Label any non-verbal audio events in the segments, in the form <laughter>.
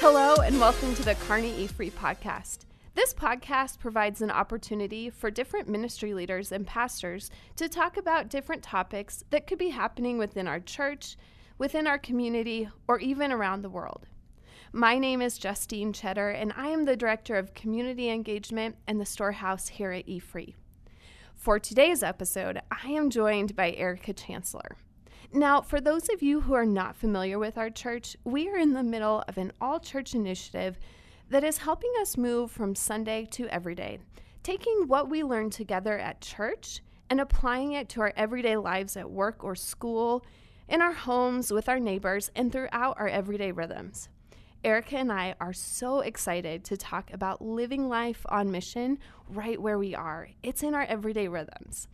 Hello, and welcome to the Kearney E Free podcast. This podcast provides an opportunity for different ministry leaders and pastors to talk about different topics that could be happening within our church, within our community, or even around the world. My name is Justine Cheddar, and I am the Director of Community Engagement and the Storehouse here at E Free. For today's episode, I am joined by Erica Chancellor. Now, for those of you who are not familiar with our church, we are in the middle of an all church initiative that is helping us move from Sunday to everyday, taking what we learn together at church and applying it to our everyday lives at work or school, in our homes, with our neighbors, and throughout our everyday rhythms. Erica and I are so excited to talk about living life on mission right where we are. It's in our everyday rhythms.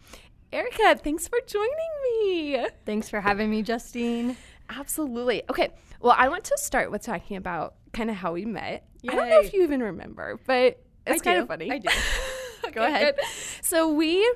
Erica, thanks for joining me. Thanks for having me, Justine. Absolutely. Okay. Well, I want to start with talking about kind of how we met. I don't know if you even remember, but it's I kind do. of funny. I do. <laughs> Okay, Go ahead. good. So we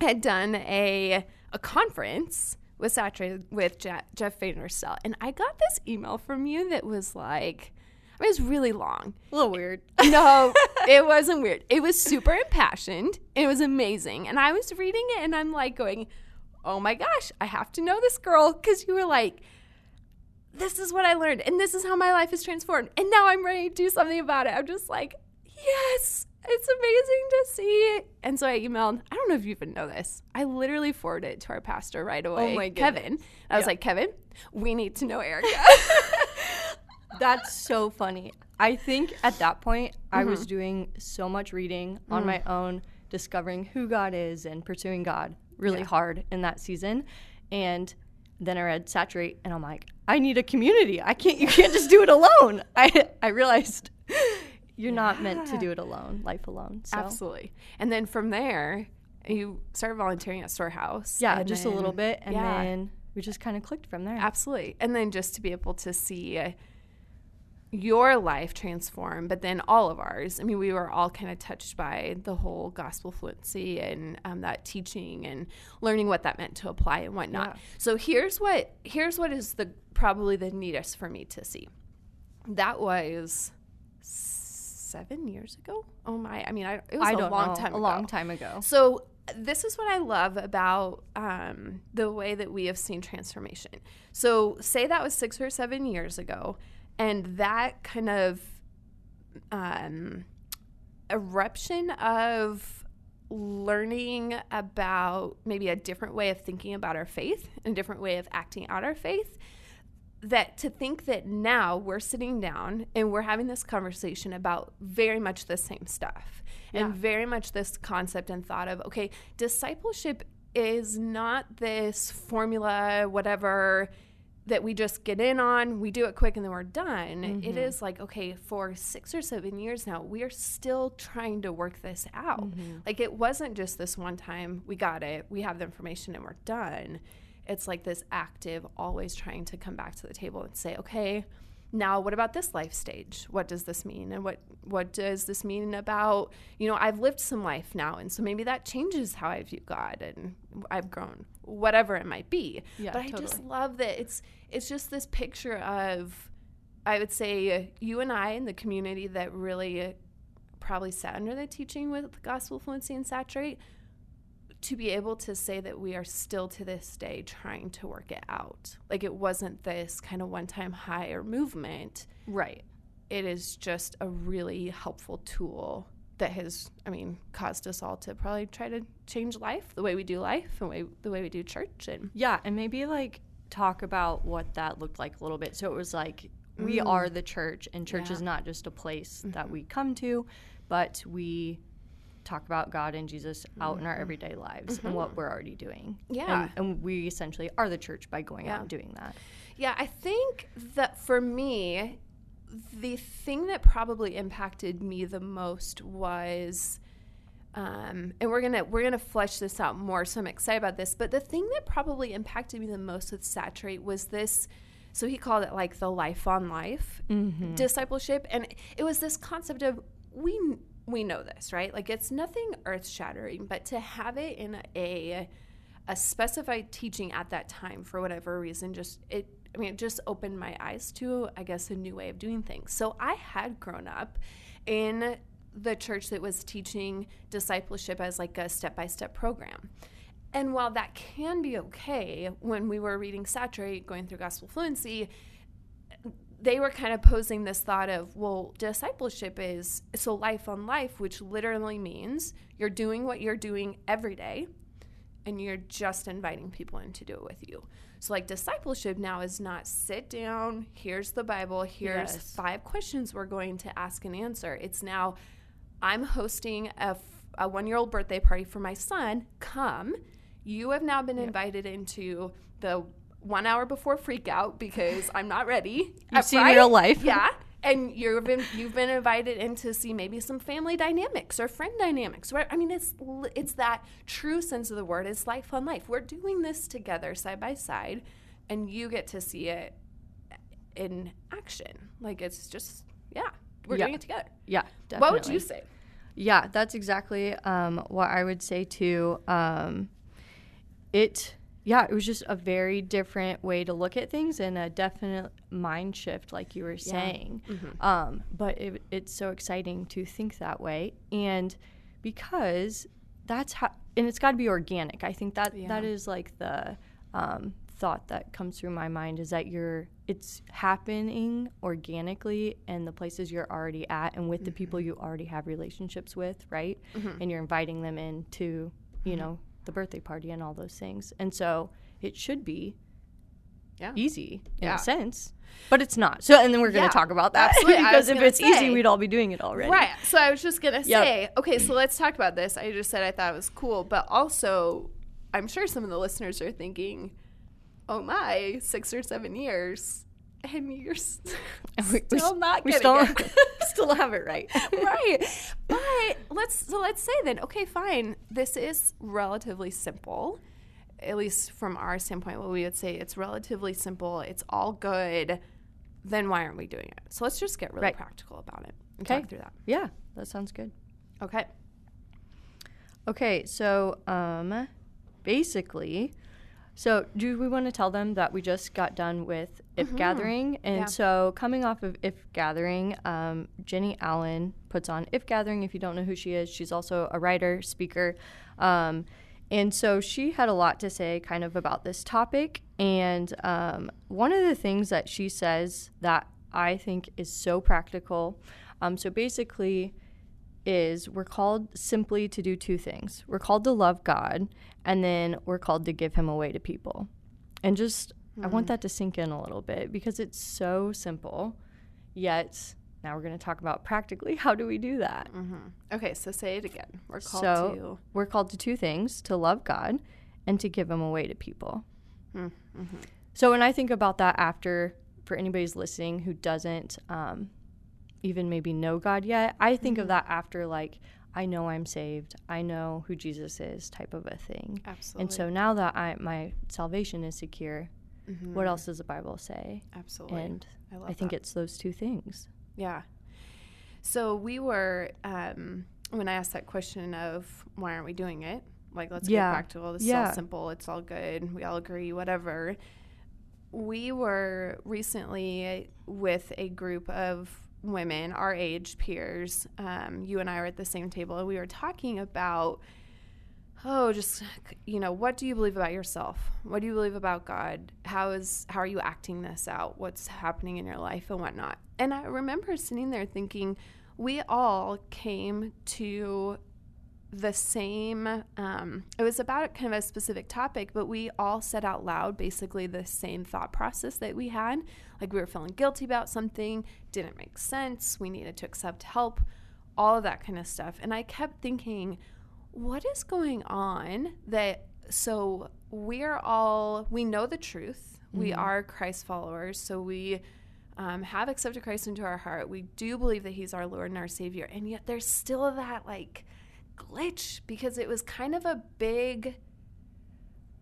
had done a a conference with Saturated with Je- Jeff Vanderstelt, and I got this email from you that was like, I mean, it was really long. A little weird. <laughs> No, it wasn't weird. It was super impassioned. It was amazing, and I was reading it, and I'm like going, "Oh my gosh, I have to know this girl," because you were like. This is what I learned, and this is how my life is transformed. And now I'm ready to do something about it. I'm just like, yes, it's amazing to see. It. And so I emailed, I don't know if you even know this. I literally forwarded it to our pastor right oh away, Oh Kevin. I was Yeah. like, Kevin, we need to know Erica. <laughs> That's so funny. I think at that point, I was doing so much reading on my own, discovering who God is and pursuing God really hard in that season. And then I read Saturate, and I'm like, I need a community. I can't. You can't just do it alone. <laughs> I I realized <laughs> you're not meant to do it alone, life alone. So Absolutely. And then from there, you started volunteering at Storehouse. yeah, just a little bit, and yeah. then we just kind of clicked from there. Absolutely. And then just to be able to see uh, your life transform, but then all of ours. I mean, we were all kind of touched by the whole gospel fluency and um, that teaching and learning what that meant to apply and whatnot. Yeah. So here's what here's what is the probably the neatest for me to see. That was seven years ago. Oh my! I mean, I, it was I a long know, time. a ago. long time ago. So this is what I love about um, the way that we have seen transformation. So say that was six or seven years ago, and that kind of um, eruption of learning about maybe a different way of thinking about our faith and a different way of acting out our faith that to think that now we're sitting down and we're having this conversation about very much the same stuff and very much this concept and thought of okay discipleship is not this formula whatever that we just get in on we do it quick and then we're done. It mm-hmm. is like okay for six or seven years now we are still trying to work this out. Mm-hmm. Like it wasn't just this one time we got it we have the information and we're done. It's like this active always trying to come back to the table and say okay now what about this life stage? What does this mean? And what what does this mean about you know i've lived some life now and so maybe that changes how i view god and i've grown whatever it might be Yeah, but i just love that it's it's just this picture of i would say you and i in the community that really probably sat under the teaching with gospel fluency and saturate to be able to say that we are still to this day trying to work it out. Like it wasn't this kind of one time high or movement. Right. It is just a really helpful tool that has, I mean, caused us all to probably try to change life, the way we do life, and way, the way we do church. And Yeah, and maybe like talk about what that looked like a little bit. So it was like we mm. are the church, and church Yeah. is not just a place that mm-hmm. we come to, but we talk about God and Jesus out in our mm-hmm. everyday lives and what mm-hmm. we're already doing. Yeah. And, and we essentially are the church by going Yeah. out and doing that. Yeah, I think that for me, the thing that probably impacted me the most was um, and we're gonna we're gonna flesh this out more so i'm excited about this but the thing that probably impacted me the most with saturate was this so he called it like the life on life discipleship and it was this concept of we we know this right? Like it's nothing earth shattering but to have it in a a specified teaching at that time for whatever reason just it I mean, it just opened my eyes to, I guess, a new way of doing things. So I had grown up in the church that was teaching discipleship as like a step by step program. And while that can be okay when we were reading Saturate, going through gospel fluency, they were kind of posing this thought of, well, discipleship is so life on life, which literally means you're doing what you're doing every day and you're just inviting people in to do it with you. So, like, discipleship now is not sit down, here's the Bible, here's Yes. five questions we're going to ask and answer. It's now, I'm hosting a, f- a one year old birthday party for my son. Come. You have now been invited into the one hour before freak out because I'm not ready. You've seen real life. Yeah. <laughs> And you've been you've been invited in to see maybe some family dynamics or friend dynamics. Right? I mean, it's it's that true sense of the word. It's life on life. We're doing this together, side by side, and you get to see it in action. Like it's just yeah, we're Yeah. doing it together. Yeah, definitely. What would you say? Yeah, that's exactly um, what I would say too. Um, it, yeah, it was just a very different way to look at things and a definite mind shift, like you were saying. Um, but it, it's so exciting to think that way, and because that's how, and it's got to be organic. I think that that Yeah. is like the um, thought that comes through my mind is that you're it's happening organically in the places you're already at and with the people you already have relationships with right? And you're inviting them in to you know the birthday party and all those things and so it should be Yeah. easy in Yeah. a sense but it's not so and then we're going Yeah, to talk about that <laughs> absolutely. Because if it's easy we'd all be doing it already Right. So I was just gonna Yep. say, okay, so let's talk about this. I just said I thought it was cool, but also I'm sure some of the listeners are thinking, "Oh my, six or seven years, and you're s- we, we still s- not we getting still, it." <laughs> still have it right right. But let's so let's say then, okay, fine. This is relatively simple. At least from our standpoint, what we would say it's relatively simple. It's all good. Then why aren't we doing it? So let's just get really Right. practical about it and Okay. talk through that. yeah that sounds good Okay. Okay, so um, basically, so do we want to tell them that we just got done with If Gathering? And Yeah. so coming off of If Gathering, um, Jennie Allen puts on If Gathering. If you don't know who she is, she's also a writer, speaker. Um, and so she had a lot to say kind of about this topic. And um, one of the things that she says that I think is so practical. Um, so basically, is we're called simply to do two things. We're called to love God, and then we're called to give Him away to people. And just, I want hmm. that to sink in a little bit because it's so simple. Yet, now we're going to talk about practically <laughs> how do we do that. Mm-hmm. Okay, so say it again. We're called so, to. we're called to two things to love God and to give Him away to people. Hmm, mm-hmm. So, when I think about that after, for anybody's listening who doesn't um, even maybe know God yet, I think of that after, like, I know I'm saved, I know who Jesus is, type of a thing. Absolutely. And so now that I my salvation is secure, what else does the Bible say? Absolutely. And I I, think that. it's those two things. Yeah. So we were um, when I asked that question of why aren't we doing it? Like let's Yeah. get practical. This is all simple. It's all good. We all agree. Whatever. We were recently with a group of women, our age peers. Um, you and I were at the same table, and we were talking about oh just you know what do you believe about yourself? What do you believe about god? How is how are you acting this out? What's happening in your life and whatnot? And i remember sitting there thinking we all came to the same um, it was about kind of a specific topic but we all said out loud basically the same thought process that we had. Like we were feeling guilty about something didn't make sense we needed to accept help all of that kind of stuff. And i kept thinking what is going on that so we're all we know the truth. We are christ followers so we um, have accepted christ into our heart. We do believe that he's our lord and our savior and yet there's still that like glitch because it was kind of a big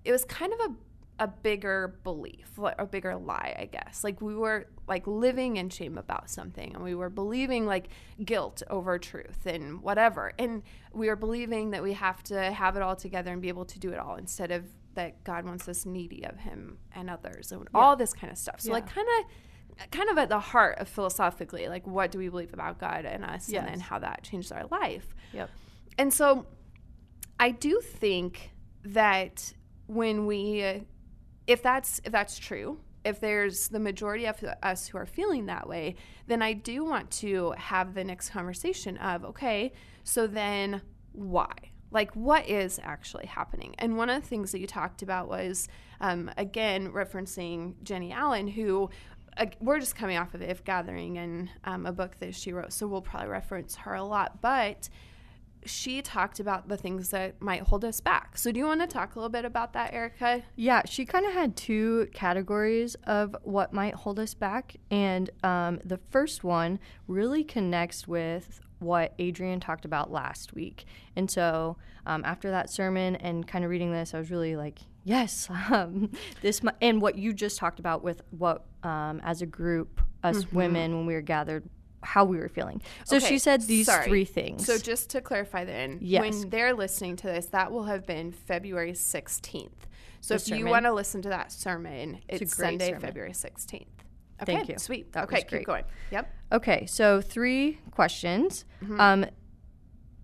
it was kind of a a bigger belief, a bigger lie, I guess. Like we were like living in shame about something and we were believing like guilt over truth and whatever. And we were believing that we have to have it all together and be able to do it all instead of that God wants us needy of Him and others, and all this kind of stuff. So, like, kind of, kind of at the heart of philosophically, like, what do we believe about God and us, and then how that changed our life. Yep. And so, I do think that when we, if that's if that's true, if there's the majority of us who are feeling that way, then I do want to have the next conversation of okay, so then why? Like, what is actually happening? And one of the things that you talked about was, um, again, referencing Jennie Allen, who uh, we're just coming off of If Gathering and um, a book that she wrote, so we'll probably reference her a lot. But she talked about the things that might hold us back. So, do you want to talk a little bit about that, Erica? Yeah, she kind of had two categories of what might hold us back. And um, the first one really connects with what Adrian talked about last week. And so um, after that sermon and kind of reading this, I was really like, yes, <laughs> um, this, and what you just talked about with what, um, as a group, us women, when we were gathered, how we were feeling. So Okay, she said these sorry. three things. So, just to clarify, then, Yes. when they're listening to this, that will have been February 16th. So, The if you want to listen to that sermon, a it's Sunday, sermon. February 16th. Okay, Thank you. Sweet. That okay, keep going. Yep. Okay, so three questions. Mm-hmm. Um,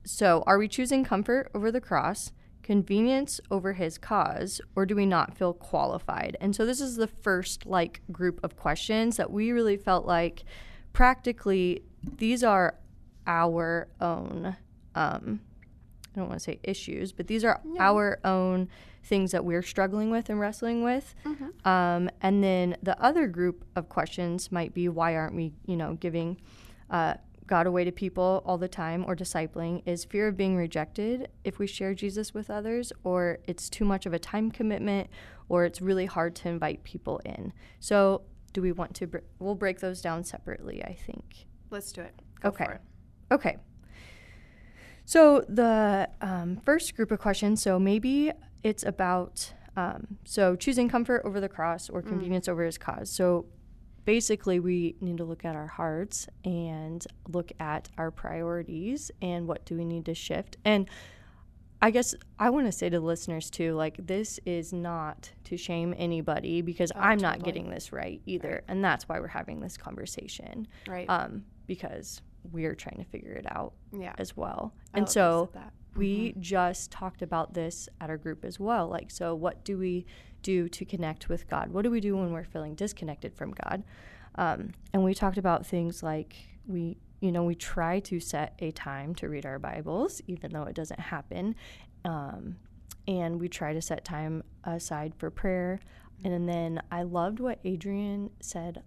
so, are we choosing comfort over the cross, convenience over his cause, or do we not feel qualified? And so, this is the first like group of questions that we really felt like practically these are our own. Um, I don't want to say issues, but these are our own things that we're struggling with and wrestling with. Um, and then the other group of questions might be why aren't we, you know, giving uh, God away to people all the time or discipling? Is fear of being rejected if we share Jesus with others, or it's too much of a time commitment, or it's really hard to invite people in? So, do we want to? Br- we'll break those down separately, I think. Let's do it. Go Okay. it. Okay. So the um, first group of questions, so maybe it's about um, so choosing comfort over the cross or convenience over his cause. So basically, we need to look at our hearts and look at our priorities and what do we need to shift. And I guess I want to say to listeners too, like this is not to shame anybody because I'm not getting this right either, and that's why we're having this conversation Right. um, because we're trying to figure it out yeah. as well. I and love that you so we just talked about this at our group as well. Like, so what do we do to connect with God? What do we do when we're feeling disconnected from God? Um, and we talked about things like we, you know, we try to set a time to read our Bibles, even though it doesn't happen. Um, and we try to set time aside for prayer. And then I loved what Adrian said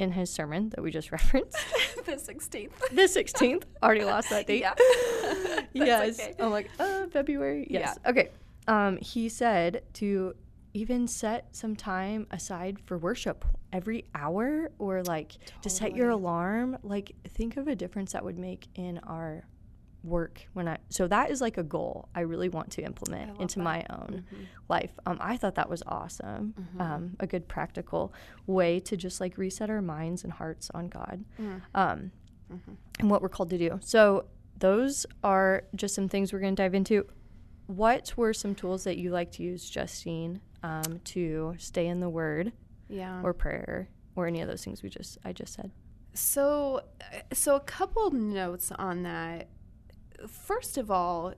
in his sermon that we just <laughs> referenced. <laughs> the 16th. <laughs> the 16th. Already lost that date. Yeah. yes. okay. I'm like, uh, February. Yes. Okay. Um, he said to even set some time aside for worship every hour or like to set your alarm. Like, think of a difference that would make in our work when I so that is like a goal I really want to implement into that. my own Mm-hmm. life. Um, I thought that was awesome. Um, a good practical way to just like reset our minds and hearts on God. Mm. Um, and what we're called to do. So those are just some things we're going to dive into. What were some tools that you like to use, Justine, um, to stay in the Word Yeah. or prayer or any of those things we just I just said? So, uh, so a couple notes on that. First of all,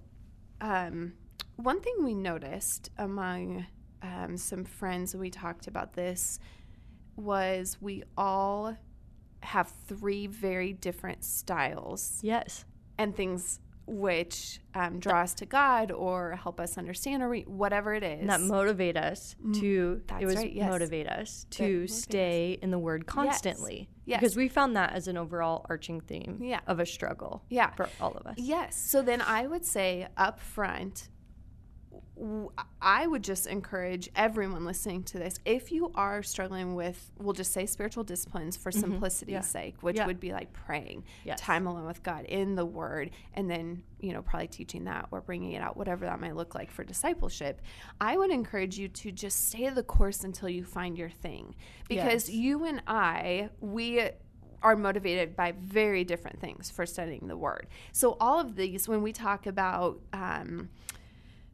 um, one thing we noticed among um, some friends we talked about this was we all have three very different styles Yes. and things which um, draw us to God or help us understand or re- whatever it is. And that motivate us to that's it was right, yes. motivate us to motivate us. stay in the Word constantly. Yes. Because we found that as an overall arching theme Yeah. of a struggle yeah. for all of us. Yes. So then I would say up front, I would just encourage everyone listening to this if you are struggling with, we'll just say spiritual disciplines for simplicity's Yeah. sake, which Yeah. would be like praying, Yes. time alone with God in the Word, and then, you know, probably teaching that or bringing it out, whatever that might look like for discipleship. I would encourage you to just stay the course until you find your thing because Yes. you and I, we are motivated by very different things for studying the word. So all of these, when we talk about um,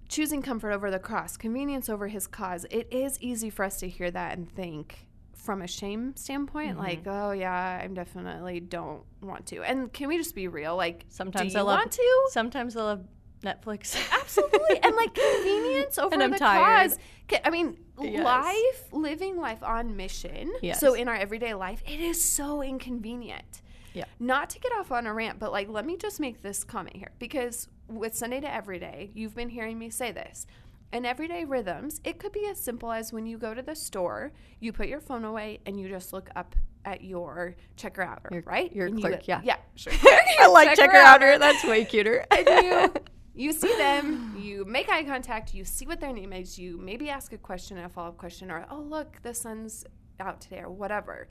choosing comfort over the cross, convenience over his cause. It is easy for us to hear that and think from a shame standpoint, Mm-hmm. like, oh yeah, I definitely don't want to. And can we just be real? Like, Sometimes I love want to? Sometimes I love Netflix. Absolutely. and like <laughs> convenience over And I'm the tired. cause. Ca- I mean, Yes. life, living life on mission. Yes. So in our everyday life, it is so inconvenient. Yeah. Not to get off on a rant, but like, let me just make this comment here because with Sunday to Everyday, you've been hearing me say this. In everyday rhythms, it could be as simple as when you go to the store, you put your phone away and you just look up at your checker outer, Your- right? your And you- clerk, yeah. Yeah, sure. <laughs> I <laughs> like Checker checker outer. That's way cuter. <laughs> and you you see them, you make eye contact, you see what their name is, you maybe ask a question, a follow up question, or oh look, the sun's out today, or whatever.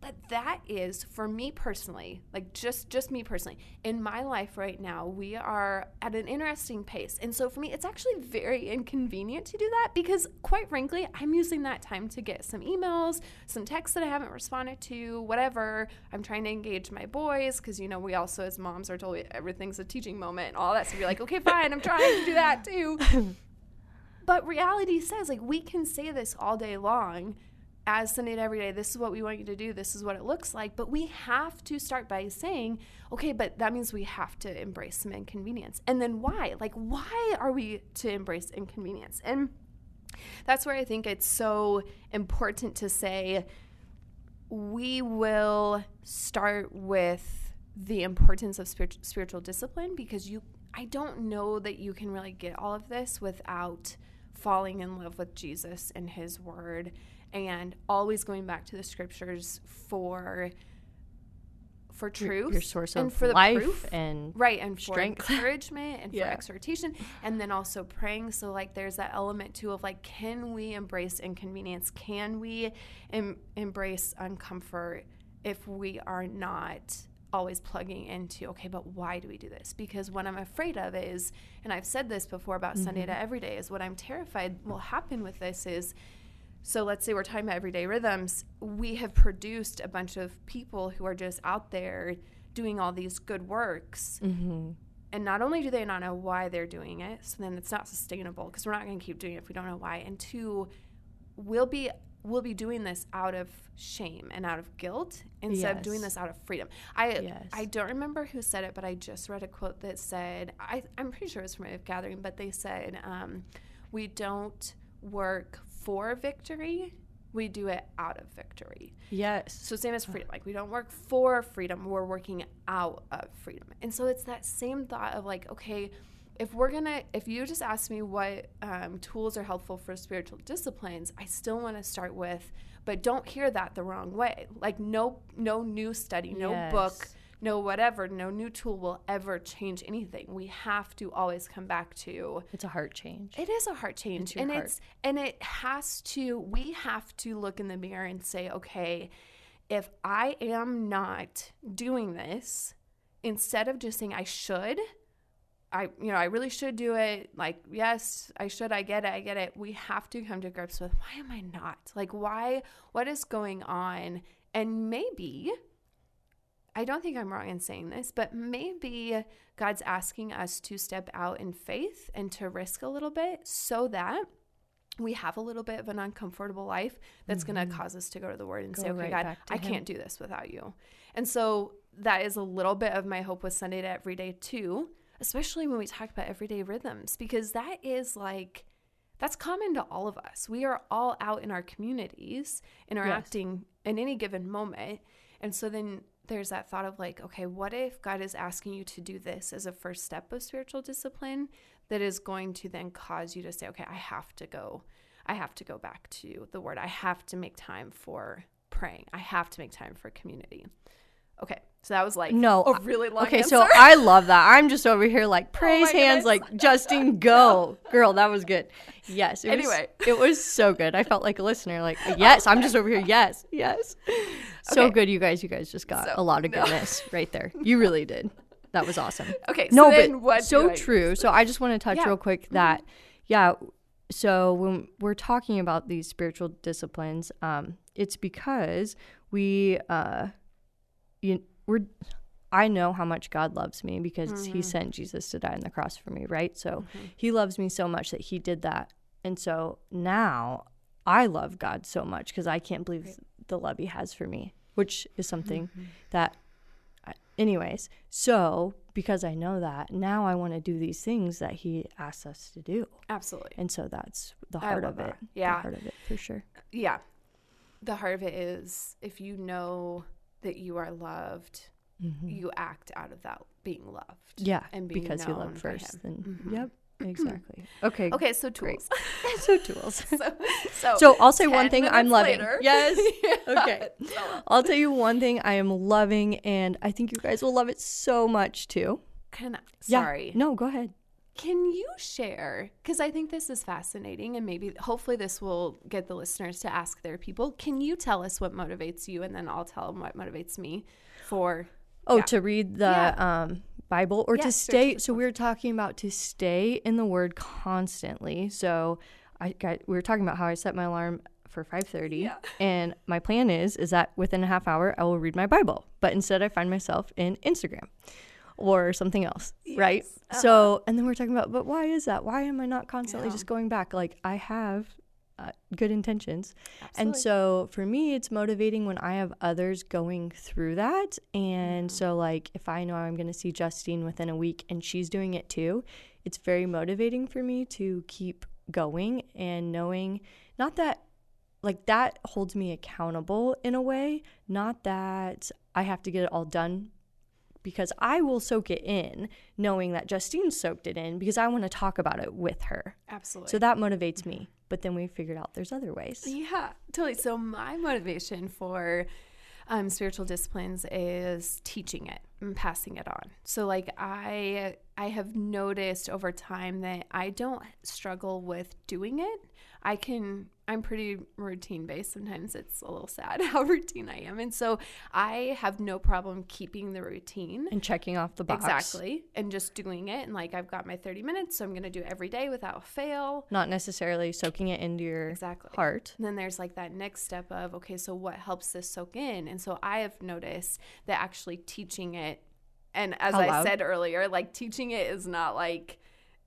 But that is for me personally, like just just me personally, in my life right now, we are at an interesting pace. And so for me, it's actually very inconvenient to do that because quite frankly, I'm using that time to get some emails, some texts that I haven't responded to, whatever. I'm trying to engage my boys because you know we also as moms are told everything's a teaching moment and all that. So you're like, okay, fine, I'm trying to do that too. <laughs> But reality says, like, we can say this all day long as Sunday to every day. This is what we want you to do. This is what it looks like. But we have to start by saying, okay, but that means we have to embrace some inconvenience. And then why? Like, why are we to embrace inconvenience? And that's where I think it's so important to say, we will start with the importance of spirit- spiritual discipline because you I don't know that you can really get all of this without falling in love with Jesus and his word and always going back to the scriptures for for Your- truth Your source and of for the life proof. and right and for strength. <laughs> encouragement and for exhortation and then also praying. So like there's that element too of like can we embrace inconvenience? Can we em- embrace uncomfort if we are not always plugging into okay but why do we do this? Because what i'm afraid of is and i've said this before about sunday Mm-hmm. to everyday is what i'm terrified will happen with this is so let's say we're talking about everyday rhythms. We have produced a bunch of people who are just out there doing all these good works. Mm-hmm. And not only do they not know why they're doing it, so then it's not sustainable because we're not going to keep doing it if we don't know why. And two, we'll be we'll be doing this out of shame and out of guilt instead of doing this out of freedom. I Yes. I don't remember who said it, but I just read a quote that said I I'm pretty sure it was from a gathering, but they said um, we don't work for victory, we do it out of victory. Yes. So same as freedom. Like we don't work for freedom, we're working out of freedom. And so it's that same thought of like, okay, if we're gonna, if you just ask me what um, tools are helpful for spiritual disciplines, I still want to start with, but don't hear that the wrong way. Like no, no new study, no book, Yes. No whatever, no new tool will ever change anything. We have to always come back to It's a heart change. it is a heart change, and heart. it's and it has to. We have to look in the mirror and say, okay, if I am not doing this, instead of just saying I should, I you know I really should do it. Like yes, I should. I get it. I get it. We have to come to grips with why am I not? Like why? What is going on? And maybe I don't think I'm wrong in saying this, but maybe God's asking us to step out in faith and to risk a little bit so that we have a little bit of an uncomfortable life that's going to mm-hmm. cause us to go to the word and Go say, okay, right God, I Him. can't do this without you. And so that is a little bit of my hope with Sunday to Everyday too, especially when we talk about everyday rhythms, because that is like, that's common to all of us. We are all out in our communities interacting in any given moment. And so then there's that thought of like, okay, what if God is asking you to do this as a first step of spiritual discipline that is going to then cause you to say, okay, I have to go. I have to go back to the word. I have to make time for praying. I have to make time for community. Okay. So that was like No, a really long Okay, answer. so I love that. I'm just over here like <laughs> praise my hands, goodness. like Justin, <laughs> go, girl. That was good. Yes. It Anyway. was, it was so good. I felt like a listener. Like yes, I'm just over here. Yes, yes. So good, you guys. You guys just got So, a lot of no. goodness right there. You really did. That was awesome. <laughs> okay. So no, then but what so true. So I just want to touch Yeah. Mm-hmm. real quick that, yeah. So when we're talking about these spiritual disciplines, um, it's because we, uh, you, we're I know how much God loves me because mm-hmm. he sent Jesus to die on the cross for me, right? So mm-hmm. he loves me so much that he did that. And so now I love God so much because I can't believe right. the love he has for me, which is something mm-hmm. that anyways, so because I know that, now I want to do these things that he asks us to do. Absolutely. And so that's the heart of it. Yeah. The heart of it for sure. Yeah. The heart of it is if you know that you are loved, mm-hmm. you act out of that being loved. Yeah. And because you love first. And mm-hmm. yep. <clears throat> Exactly. Okay. Okay. So tools. <laughs> so tools. <laughs> so, so, so, I'll say one thing I'm loving. Later. <laughs> Yes. okay. I'll tell you one thing I am loving, and I think you guys will love it so much too. Can I, sorry. Yeah. No, go ahead. Can you share? Because I think this is fascinating, and maybe hopefully this will get the listeners to ask their people. Can you tell us what motivates you, and then I'll tell them what motivates me for. Oh, yeah. to read the yeah. um, Bible or yes, to stay. So we are talking about to stay in the Word constantly. So I got we were talking about how I set my alarm for 5:30 yeah. and my plan is is that within a half hour I will read my Bible. But instead I find myself in Instagram or something else, yes. right? Uh-huh. So, and then we're talking about but why is that? Why am I not constantly yeah. just going back? Like I have uh, good intentions. Absolutely. And so for me, it's motivating when I have others going through that. And mm-hmm. so, like, if I know I'm going to see Justine within a week and she's doing it too, it's very motivating for me to keep going and knowing not that like that holds me accountable in a way, not that I have to get it all done because I will soak it in knowing that Justine soaked it in because I want to talk about it with her. Absolutely. So that motivates me. But then we figured out there's other ways. Yeah, totally. So my motivation for um, spiritual disciplines is teaching it and passing it on. So like I I have noticed over time that I don't struggle with doing it. I can I'm pretty routine based. Sometimes it's a little sad <laughs> how routine I am. And so I have no problem keeping the routine and checking off the box. Exactly. And just doing it. And like I've got my 30 minutes, so I'm going to do it every day without fail. Not necessarily soaking it into your exactly. heart. And then there's like that next step of, okay, so what helps this soak in? And so I have noticed that actually teaching it, and as I said earlier, like teaching it is not like,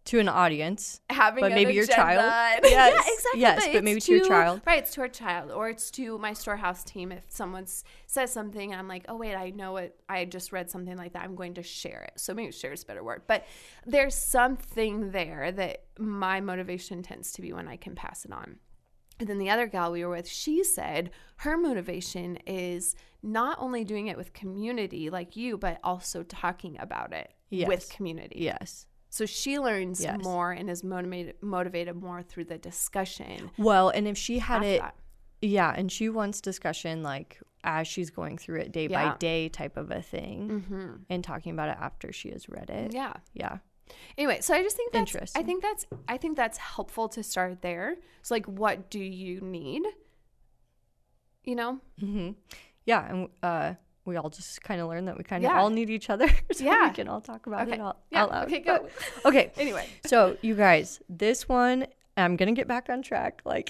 to an audience, having but maybe your child. <laughs> Yes, yeah, exactly. Yes, but, but maybe to, to, your child. Right, it's to our child, or it's to my storehouse team. If someone says something, and I'm like, oh wait, I know it. I just read something like that. I'm going to share it. So maybe share is a better word, but there's something there that my motivation tends to be when I can pass it on. And then the other gal we were with, she said her motivation is not only doing it with community like you, but also talking about it yes. with community. Yes. So she learns yes. more and is motivated motivated more through the discussion. Well, and if she had it that. Yeah, and she wants discussion like as she's going through it day yeah. by day type of a thing mm-hmm. and talking about it after she has read it. Yeah. Yeah. Anyway, so I just think that's Interesting. I think that's I think that's helpful to start there. So like what do you need? You know? Mhm. Yeah, and uh we all just kind of learn that we kind of yeah. all need each other <laughs> so yeah. we can all talk about okay. it all yeah. out loud. Okay, go. <laughs> Okay. <laughs> anyway. So, you guys, this one I'm going to get back on track like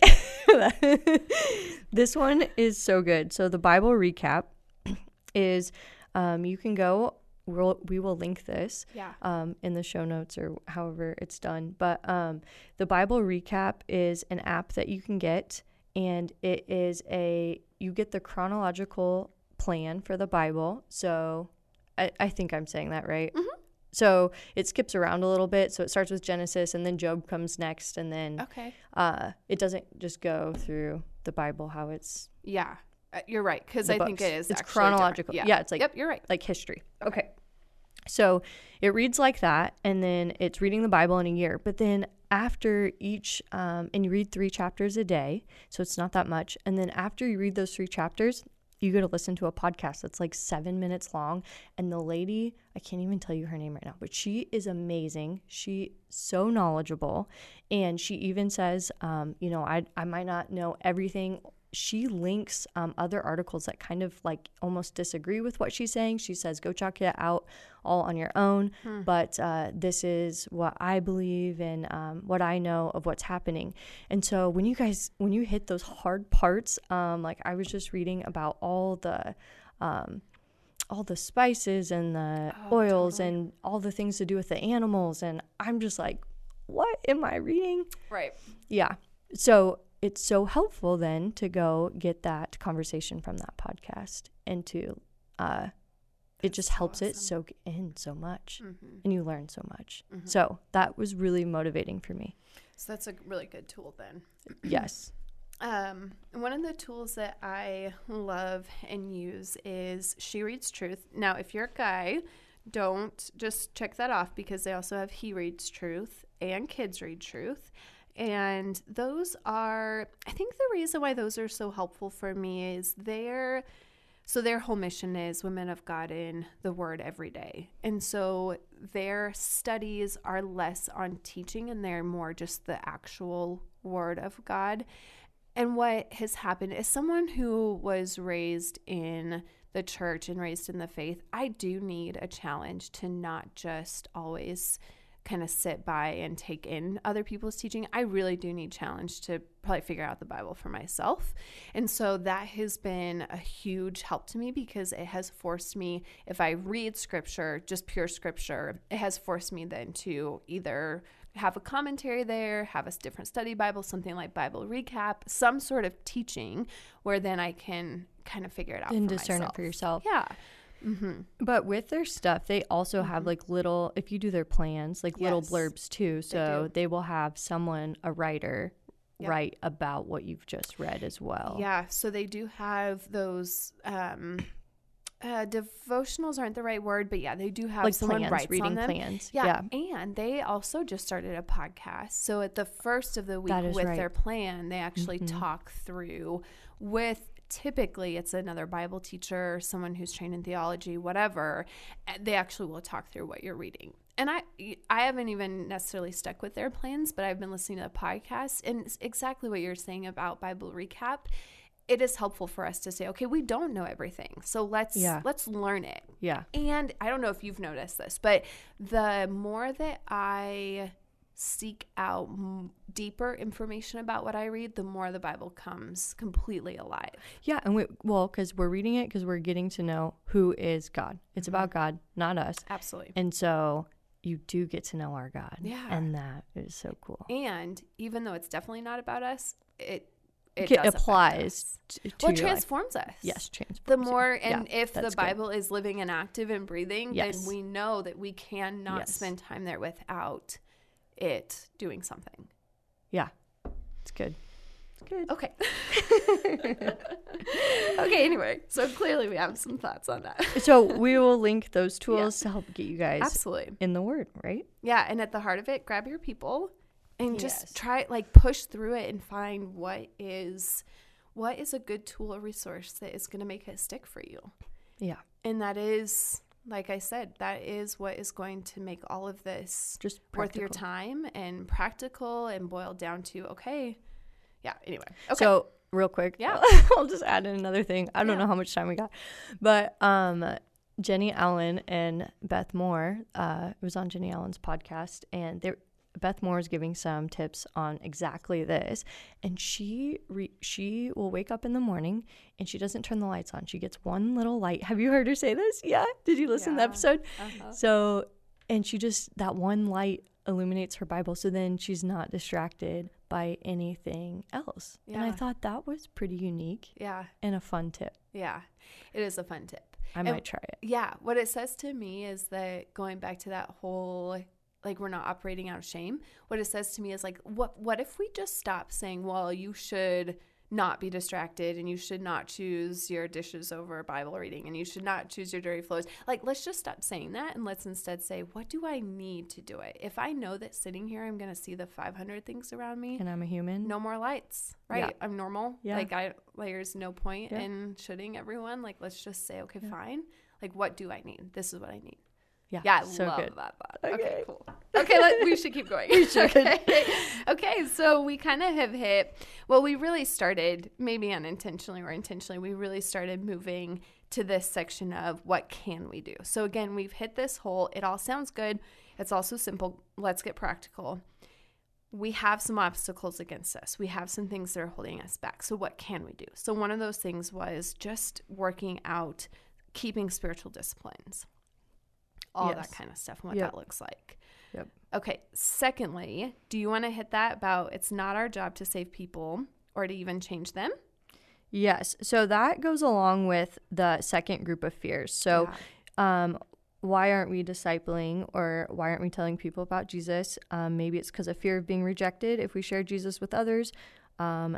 this one is so good. So the Bible recap <clears throat> is um, you can go we'll, we will link this yeah. um, in the show notes or however it's done. But um, the Bible recap is an app that you can get, and it is a you get the chronological plan for the Bible. So I, I think I'm saying that right. Mm-hmm. So it skips around a little bit. So it starts with Genesis and then Job comes next. And then okay. uh, it doesn't just go through the Bible how it's. Yeah, uh, you're right. Because I books. think it is. It's chronological. Yeah. yeah. it's like. Yep, you're right. Like history. Okay. okay. So it reads like that. And then it's reading the Bible in a year. But then after each, um, and you read three chapters a day. So it's not that much. And then after you read those three chapters, you go to listen to a podcast that's like seven minutes long. And the lady, I can't even tell you her name right now, but she is amazing. She so knowledgeable. And she even says, um, you know, I, I might not know everything she links um, other articles that kind of like almost disagree with what she's saying. She says, go check it out all on your own. Hmm. But uh, this is what I believe and um, what I know of what's happening. And so when you guys, when you hit those hard parts, um, like I was just reading about all the, um, all the spices and the Oh, oils totally. and all the things to do with the animals. And I'm just like, what am I reading? Right. Yeah. So it's so helpful then to go get that conversation from that podcast and to, uh, it just so helps it soak in so much Mm-hmm. and you learn so much. Mhm. So that was really motivating for me. So that's a really good tool then. <clears throat> yes. Um, one of the tools that I love and use is She Reads Truth. Now, if you're a guy, don't just check that off because they also have He Reads Truth and Kids Read Truth. And those are, I think the reason why those are so helpful for me is they're, so their whole mission is women of God in the Word every day. And so their studies are less on teaching and they're more just the actual Word of God. And what has happened is someone who was raised in the church and raised in the faith, I do need a challenge to not just always kind of sit by and take in other people's teaching. I really do need challenge to probably figure out the Bible for myself. And so that has been a huge help to me because it has forced me if I read scripture, just pure scripture, it has forced me then to either have a commentary there, have a different study Bible, something like Bible recap, some sort of teaching where then I can kind of figure it out And for discern myself. it for yourself. Yeah. Mm-hmm. But with their stuff, they also have like little, if you do their plans, like little blurbs too. So do. they, will have someone, a writer, Yep. write about what you've just read as well. Yeah, so they do have those um uh devotionals aren't the right word, but yeah, they do have Like someone plans, writes reading on them. plans. Yeah. And they also just started a podcast. So at the first of the week with right. their plan, they actually Mhm. talk through with typically it's another Bible teacher, someone who's trained in theology, whatever. Eh, they actually will talk through what you're reading. And I I haven't even necessarily stuck with their plans, but I've been listening to the podcast and it's exactly what you're saying about Bible recap. It is helpful for us to say, okay, we don't know everything. So let's Yeah. let's learn it. Yeah. And I don't know if you've noticed this, but the more that I seek out m- deeper information about what I read, the more the Bible comes completely alive. Yeah. And we, well, because we're reading it because we're getting to know who is God. It's Mm-hmm. about God, not us. Absolutely. And so you do get to know our God. Yeah. And that is so cool. And even though it's definitely not about us, it it, It applies us. t- to Well, it your life. transforms us. Yes, transforms. The you. more, and Yeah, if the that's good. Bible is living and active and breathing, Yes. then we know that we cannot Yes. spend time there without it doing something. Yeah. It's good. It's good. Okay. <laughs> <laughs> okay, anyway, so clearly we have some thoughts on that. <laughs> so we will link those tools to help get you guys Absolutely. in the word, right? Yeah, and at the heart of it, grab your people and just Yes. try like push through it and find what is what is a good tool or resource that is going to make it stick for you. Yeah. And that is like I said, that is what is going to make all of this Just worth your time and practical and boiled down to okay. Yeah, anyway. Okay. So real quick, Yeah. <laughs> I'll just add in another thing. I don't Yeah. know how much time we got, but um, Jennie Allen and Beth Moore uh, it was on Jennie Allen's podcast, and they Beth Moore is giving some tips on exactly this, and she re- she will wake up in the morning and she doesn't turn the lights on. She gets one little light. Have you heard her say this? Yeah. Did you listen to the episode? Uh-huh. So, and she just, that one light illuminates her Bible. So then she's not distracted by anything else. And I thought that was pretty unique Yeah. and a fun tip. Yeah. It is a fun tip. I And- might try it. Yeah, what it says to me is that going back to that whole like we're not operating out of shame. What it says to me is like what what if we just stop saying, "Well, you should not be distracted and you should not choose your dishes over Bible reading and you should not choose your dirty flows." Like let's just stop saying that and let's instead say, "What do I need to do it?" If I know that sitting here I'm going to see the 500 things around me, And I'm a human. no more lights, right? Yeah. I'm normal. Yeah. Like I like there's no point Yeah. in shooting everyone. Like let's just say, okay, Yeah. fine. Like what do I need? This is what I need. Yeah. Yeah, I so love good. that thought. Okay, Okay. cool. Okay, let, we should keep going. <laughs> We should. Okay. okay, so we kind of have hit, well, we really started, maybe unintentionally or intentionally, we really started moving to this section of what can we do. So again, we've hit this whole, it all sounds good. It's also simple. Let's get practical. We have some obstacles against us. We have some things that are holding us back. So, what can we do? So, one of those things was just working out keeping spiritual disciplines, all Yes. that kind of stuff, and what Yep. that looks like. Yep. Okay. Secondly, do you want to hit that about it's not our job to save people or to even change them? Yes. So that goes along with the second group of fears. So, um, why aren't we discipling or why aren't we telling people about Jesus? Um, maybe it's because of fear of being rejected if we share Jesus with others, um,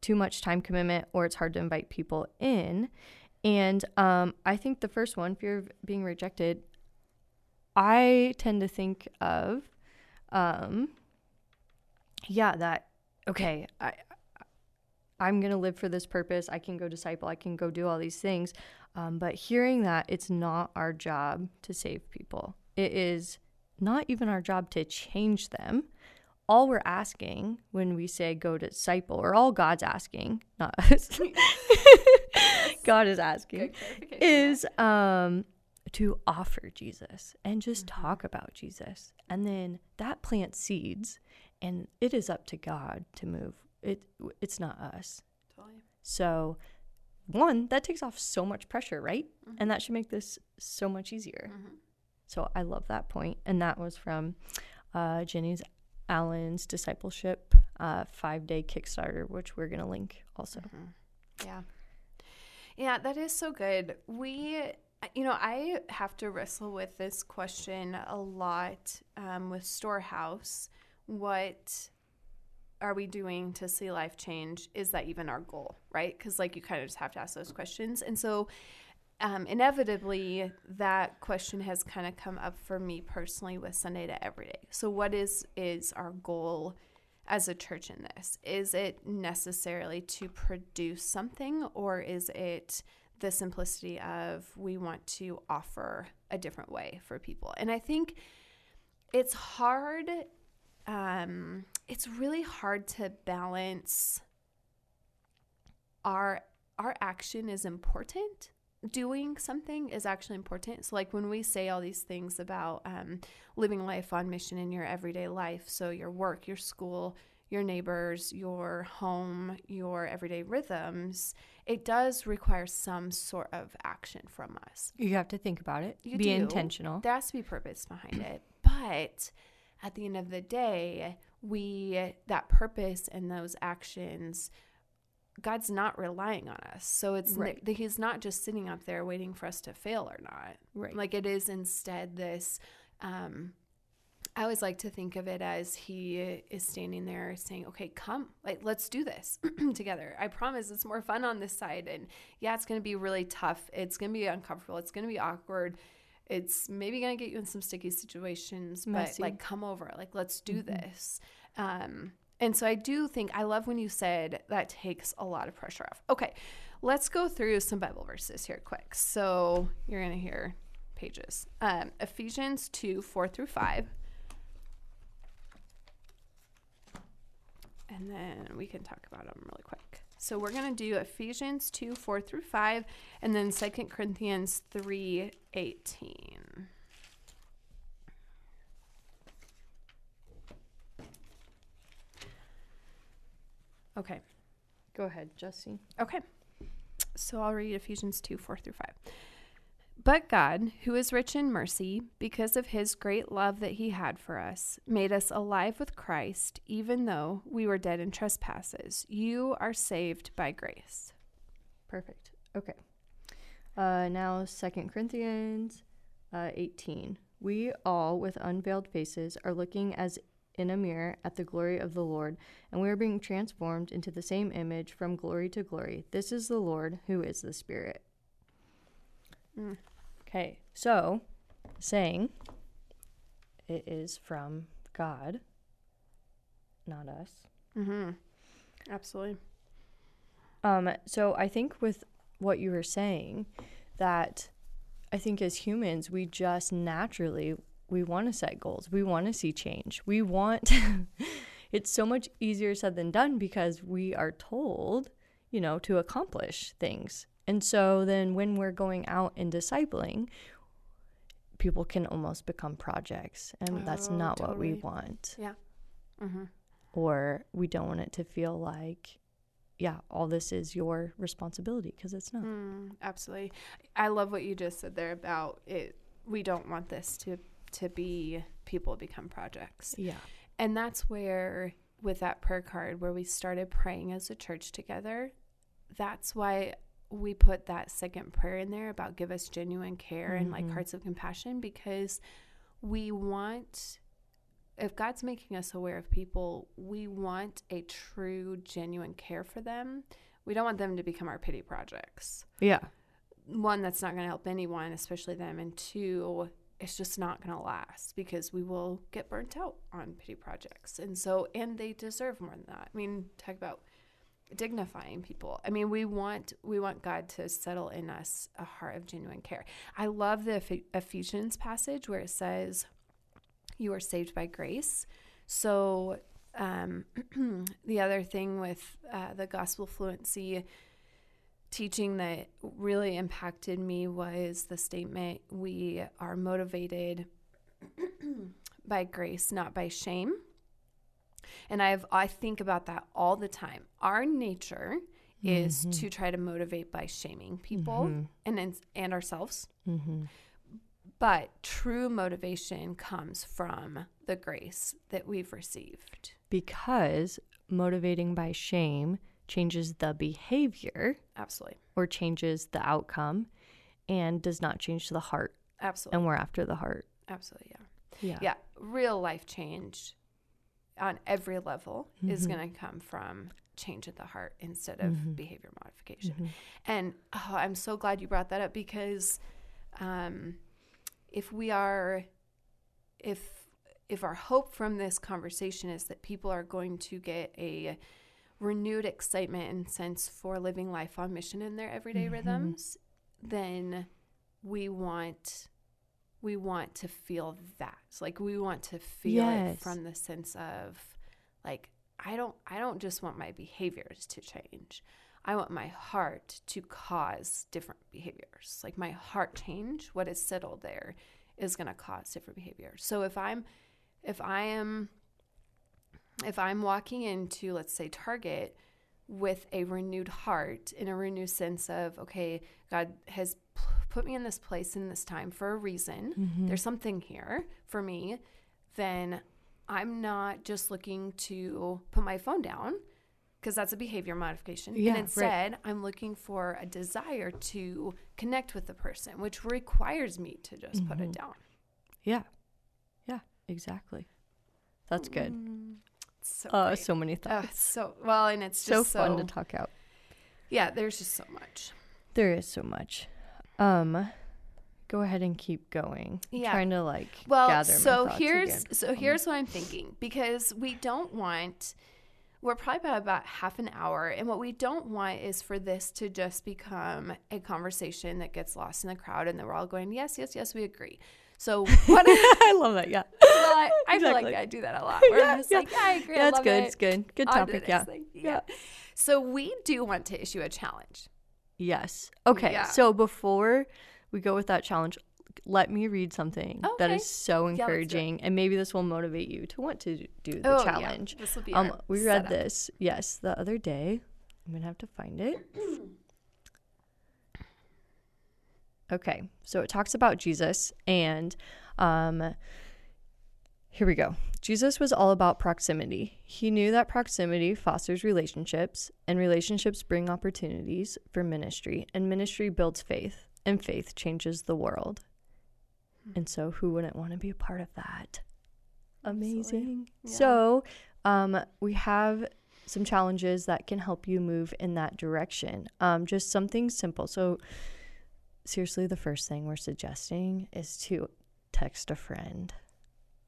too much time commitment, or it's hard to invite people in. And um, I think the first one, fear of being rejected, I tend to think of, um, yeah, that, okay, I, I'm going to live for this purpose. I can go disciple. I can go do all these things. Um, but hearing that it's not our job to save people, it is not even our job to change them. All we're asking when we say go disciple, or all God's asking, not us, <laughs> <laughs> God is asking, is um, to offer Jesus and just talk about Jesus. And then that plants seeds, and it is up to God to move. It it's not us. Totally. So, one, that takes off so much pressure, right? And that should make this so much easier. So, I love that point. And that was from uh, Jennie's Allen's discipleship uh, five day Kickstarter, which we're going to link also. Yeah. Yeah, that is so good. We, you know, I have to wrestle with this question a lot um, with Storehouse. What are we doing to see life change? Is that even our goal, right? Because, like, you kind of just have to ask those questions. And so, um, inevitably, that question has kind of come up for me personally with Sunday to Everyday. So, what is is our goal as a church in this? Is it necessarily to produce something, or is it the simplicity of we want to offer a different way for people? And I think it's hard. Um, it's really hard to balance our our action is important doing something is actually important. So, like when we say all these things about um, living life on mission in your everyday life, so your work, your school, your neighbors, your home, your everyday rhythms, it does require some sort of action from us. You have to think about it, You be do. intentional. There has to be purpose behind it. But at the end of the day, we that purpose and those actions God's not relying on us. So it's Right. n- he's not just sitting up there waiting for us to fail or not. Right. Like it is instead this um I always like to think of it as he is standing there saying, "Okay, come. Like let's do this <clears throat> together. I promise it's more fun on this side and yeah, it's going to be really tough. It's going to be uncomfortable. It's going to be awkward. It's maybe going to get you in some sticky situations, Messy. but like come over. Like let's do this." Um and so I do think I love when you said that takes a lot of pressure off. Okay, let's go through some Bible verses here quick. So you're going to hear pages. Um, Ephesians 2 4 through 5. And then we can talk about them really quick. So we're going to do Ephesians 2 4 through 5, and then 2 Corinthians 3 18. Okay. Go ahead, Jesse. Okay. So I'll read Ephesians 2 4 through 5. But God, who is rich in mercy, because of his great love that he had for us, made us alive with Christ, even though we were dead in trespasses. You are saved by grace. Perfect. Okay. Uh, now, Second Corinthians uh, 18. We all, with unveiled faces, are looking as in a mirror at the glory of the Lord, and we are being transformed into the same image from glory to glory. This is the Lord who is the Spirit. Mm. Okay, so saying it is from God, not us. Mm-hmm. Absolutely. Um, so I think with what you were saying, that I think as humans, we just naturally we want to set goals. We want to see change. We want <laughs> it's so much easier said than done because we are told, you know, to accomplish things. And so then when we're going out and discipling, people can almost become projects, and that's Oh, not what we totally. want Mm-hmm. or we don't want it to feel like yeah, all this is your responsibility because it's not. Mm, absolutely. I love what you just said there about it. We don't want this to to be people become projects. Yeah. And that's where with that prayer card where we started praying as a church together, that's why we put that second prayer in there about give us genuine care mm-hmm. and like mm-hmm. hearts of compassion because we want if God's making us aware of people, we want a true, genuine care for them. We don't want them to become our pity projects. Yeah. One, that's not going to help anyone, especially them. And two, it's just not going to last because we will get burnt out on pity projects. And so, and they deserve more than that. I mean, talk about dignifying people. I mean, we want we want God to settle in us a heart of genuine care. I love the Ephesians passage where it says you are saved by grace. So, um, <clears throat> the other thing with uh, the gospel fluency teaching that really impacted me was the statement we are motivated <clears throat> by grace, not by shame. And I've I think about that all the time. Our nature is mm-hmm. to try to motivate by shaming people mm-hmm. and and ourselves. Mm-hmm. But true motivation comes from the grace that we've received. Because motivating by shame changes the behavior. Absolutely. Or changes the outcome and does not change the heart. Absolutely. And we're after the heart. Absolutely, yeah. Yeah. Yeah. Real life change on every level mm-hmm. is going to come from change at the heart instead of mm-hmm. behavior modification. Mm-hmm. And oh, I'm so glad you brought that up because um, if we are if if our hope from this conversation is that people are going to get a renewed excitement and sense for living life on mission in their everyday mm-hmm. rhythms then we want we want to feel that like we want to feel yes. it from the sense of like i don't i don't just want my behaviors to change I want my heart to cause different behaviors. Like my heart change, what is settled there is going to cause different behaviors. So if I'm if I am if I'm walking into let's say Target with a renewed heart in a renewed sense of okay, God has put me in this place in this time for a reason. Mm-hmm. There's something here for me, then I'm not just looking to put my phone down because that's a behavior modification. Yeah, and instead, right. I'm looking for a desire to connect with the person, which requires me to just mm-hmm. put it mm-hmm. down. Yeah. Yeah, exactly. That's good. Mm, so, uh, so many thoughts. Uh, so well, and it's just so fun to talk out. Yeah, there's just so much. There is so much. Um, go ahead and keep going. Yeah, I'm trying to like well, gather. So here's again. so here's what I'm thinking because we don't want we're probably about, about half an hour. And what we don't want is for this to just become a conversation that gets lost in the crowd and that we're all going, yes, yes, yes, we agree. So <laughs> what I love that, yeah. Well, I, I exactly. feel like I do that a lot. <laughs> Where yeah, I'm just yeah. like, yeah, I agree. Yeah, it's good. It. It's good. Good topic. Yeah. yeah. yeah. So we do want to issue a challenge. Yes. Okay. Yeah. So before we go with that challenge, let me read something okay. that is so encouraging yeah, and maybe this will motivate you to want to do the oh, challenge. Yeah. This will be um we read setup. this yes the other day. I'm going to have to find it. <clears throat> okay. So it talks about Jesus and um here we go. Jesus was all about proximity. He knew that proximity fosters relationships, and relationships bring opportunities for ministry, and ministry builds faith, and faith changes the world. And so, who wouldn't want to be a part of that? Amazing. Yeah. So, um, we have some challenges that can help you move in that direction. Um, just something simple. So, seriously, the first thing we're suggesting is to text a friend.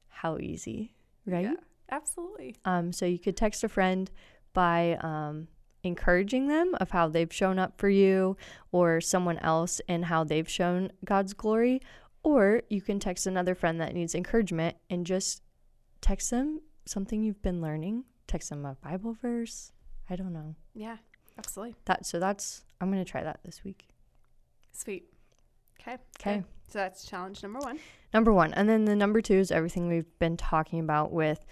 How easy, right? Yeah, absolutely. Um, so, you could text a friend by um, encouraging them of how they've shown up for you or someone else and how they've shown God's glory or you can text another friend that needs encouragement and just text them something you've been learning. Text them a Bible verse. I don't know. Yeah, absolutely. That so that's I'm gonna try that this week. Sweet. Okay. Okay. So that's challenge number one. Number one, and then the number two is everything we've been talking about with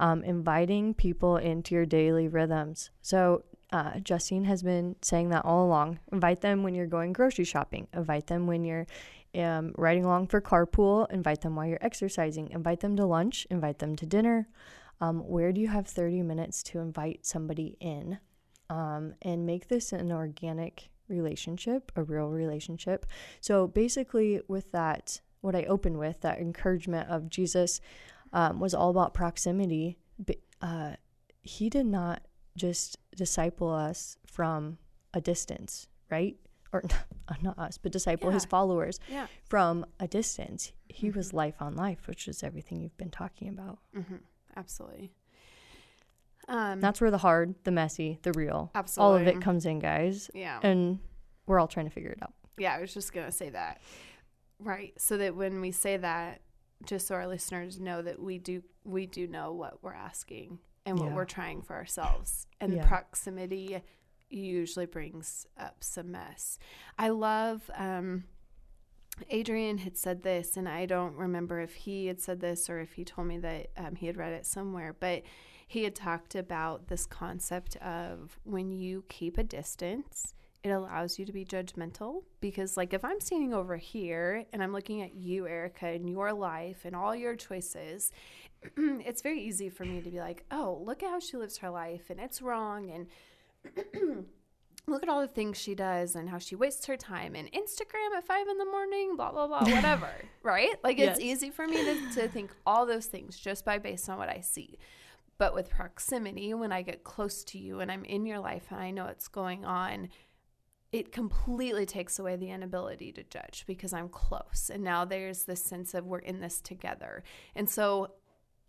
um, inviting people into your daily rhythms. So uh, Justine has been saying that all along. Invite them when you're going grocery shopping. Invite them when you're um, riding along for carpool. Invite them while you're exercising. Invite them to lunch. Invite them to dinner. Um, where do you have 30 minutes to invite somebody in? Um, and make this an organic relationship, a real relationship. So basically, with that, what I opened with, that encouragement of Jesus um, was all about proximity. Uh, he did not just disciple us from a distance, right? Or <laughs> not us, but disciple yeah. his followers yeah. from a distance. He mm-hmm. was life on life, which is everything you've been talking about. Mm-hmm. Absolutely. Um, That's where the hard, the messy, the real, absolutely. all of it comes in, guys. Yeah. And we're all trying to figure it out. Yeah, I was just going to say that. Right. So that when we say that, just so our listeners know that we do we do know what we're asking and what yeah. we're trying for ourselves. And yeah. proximity usually brings up some mess. I love um, Adrian had said this, and I don't remember if he had said this or if he told me that um, he had read it somewhere, but he had talked about this concept of when you keep a distance, it allows you to be judgmental because like if i'm standing over here and i'm looking at you erica and your life and all your choices <clears throat> it's very easy for me to be like oh look at how she lives her life and it's wrong and <clears throat> look at all the things she does and how she wastes her time and instagram at five in the morning blah blah blah whatever <laughs> <laughs> right like yes. it's easy for me to, to think all those things just by based on what i see but with proximity when i get close to you and i'm in your life and i know what's going on it completely takes away the inability to judge because I'm close. And now there's this sense of we're in this together. And so,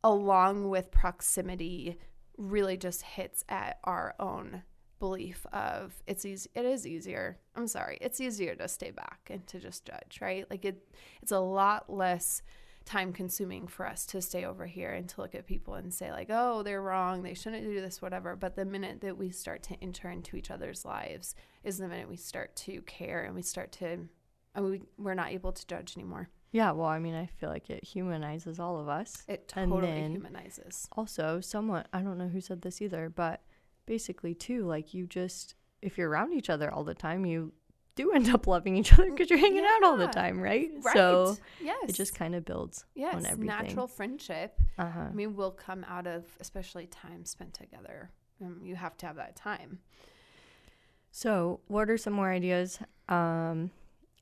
along with proximity, really just hits at our own belief of it's easy it is easier i'm sorry it's easier to stay back and to just judge right like it it's a lot less time consuming for us to stay over here and to look at people and say like oh they're wrong. They shouldn't do this whatever. But the minute that we start to enter into each other's lives is the minute we start to care and we start to and we, we're not able to judge anymore. Yeah well i mean i feel like it humanizes all of us. It totally humanizes. Also someone i don't know who said this either but basically too like you just if you're around each other all the time you do end up loving each other because you're hanging yeah. out all the time, right? Right. So yes. it just kind of builds yes. on everything. Natural friendship. Uh-huh. I mean, will come out of especially time spent together. Um, you have to have that time. So, what are some more ideas? Um,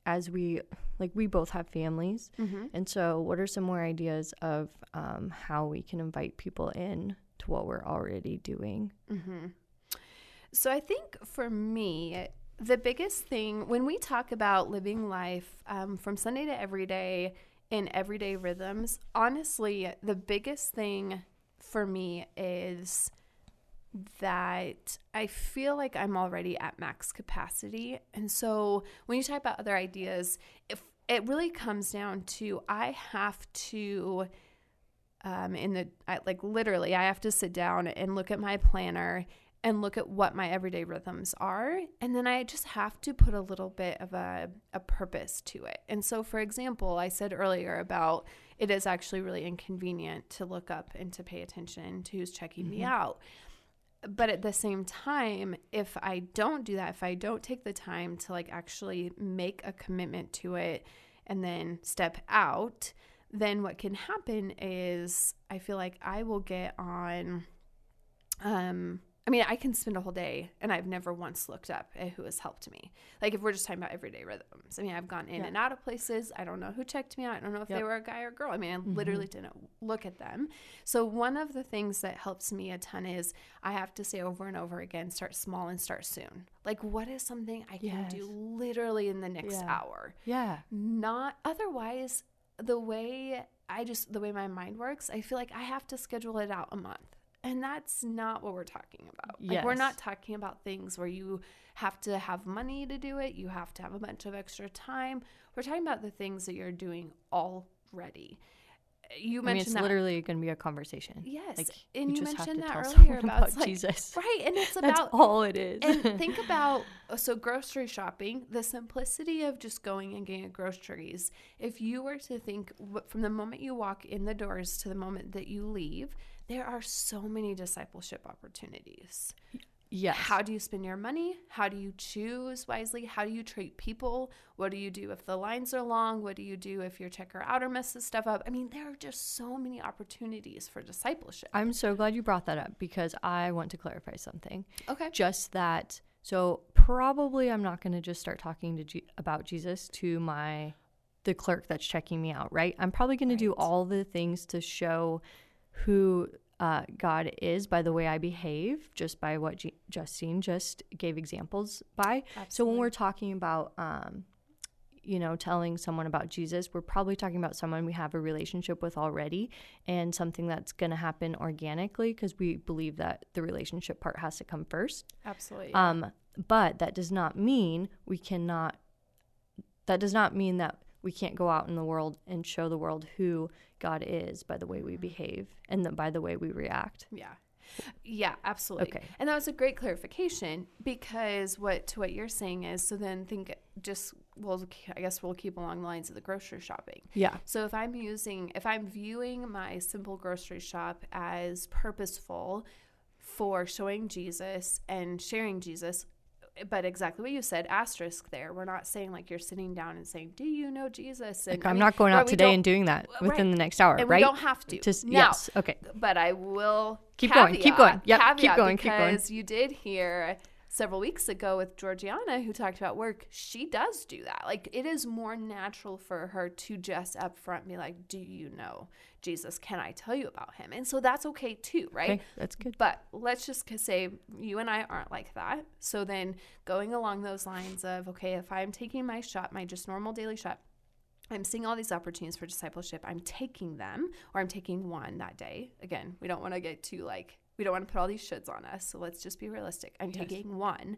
as we like, we both have families, mm-hmm. and so what are some more ideas of um, how we can invite people in to what we're already doing? Mm-hmm. So, I think for me, the biggest thing when we talk about living life um, from Sunday to every day in everyday rhythms, honestly, the biggest thing for me is that I feel like I'm already at max capacity. And so when you talk about other ideas, if it really comes down to I have to um in the I, like literally I have to sit down and look at my planner and look at what my everyday rhythms are. And then I just have to put a little bit of a, a purpose to it. And so, for example, I said earlier about it is actually really inconvenient to look up and to pay attention to who's checking mm-hmm. me out. But at the same time, if I don't do that, if I don't take the time to like actually make a commitment to it and then step out, then what can happen is I feel like I will get on um I mean, I can spend a whole day and I've never once looked up at who has helped me. Like if we're just talking about everyday rhythms. I mean, I've gone in yeah. and out of places. I don't know who checked me out. I don't know if yep. they were a guy or a girl. I mean, I mm-hmm. literally didn't look at them. So one of the things that helps me a ton is I have to say over and over again, start small and start soon. Like what is something I can yes. do literally in the next yeah. hour? Yeah. Not otherwise the way I just the way my mind works, I feel like I have to schedule it out a month. And that's not what we're talking about. Yes. Like we're not talking about things where you have to have money to do it, you have to have a bunch of extra time. We're talking about the things that you're doing already you mentioned I mean, it's that. literally going to be a conversation. Yes, like, and you, you mentioned that earlier about, about like, Jesus, <laughs> right? And it's <laughs> about That's all it is. and think <laughs> about so grocery shopping, the simplicity of just going and getting groceries. If you were to think from the moment you walk in the doors to the moment that you leave, there are so many discipleship opportunities. Yes. How do you spend your money? How do you choose wisely? How do you treat people? What do you do if the lines are long? What do you do if your checker outer messes stuff up? I mean, there are just so many opportunities for discipleship. I'm so glad you brought that up because I want to clarify something. Okay. Just that. So probably I'm not going to just start talking to G- about Jesus to my the clerk that's checking me out, right? I'm probably going to do all the things to show who uh, God is by the way I behave, just by what G- Justine just gave examples by. So when we're talking about, um, you know, telling someone about Jesus, we're probably talking about someone we have a relationship with already and something that's going to happen organically because we believe that the relationship part has to come first. Absolutely. Um, but that does not mean we cannot. That does not mean that we can't go out in the world and show the world who God is by the way we mm-hmm. behave and the, by the way we react. Yeah. Yeah, absolutely. Okay. And that was a great clarification because what to what you're saying is so then think just well I guess we'll keep along the lines of the grocery shopping. Yeah. So if I'm using if I'm viewing my simple grocery shop as purposeful for showing Jesus and sharing Jesus but exactly what you said asterisk there we're not saying like you're sitting down and saying do you know Jesus and Like, I I'm mean, not going out today and doing that Right. within the next hour, and right? we don't have to Just Now, yes. Okay. but I will Keep going, keep going. caveat- Yep, keep caveat going, keep going. Because you did hear several weeks ago with Georgiana who talked about work. She does do that. Like it is more natural for her to just up front be like, "Do you know Jesus? Can I tell you about him?" And so that's okay too, right? Okay. That's good. But let's just say you and I aren't like that. So then going along those lines of, okay, if I'm taking my shot, my just normal daily shot, I'm seeing all these opportunities for discipleship. I'm taking them, or I'm taking one that day. Again, we don't want to get too like, we don't want to put all these shoulds on us. So let's just be realistic. I'm Yes. taking one.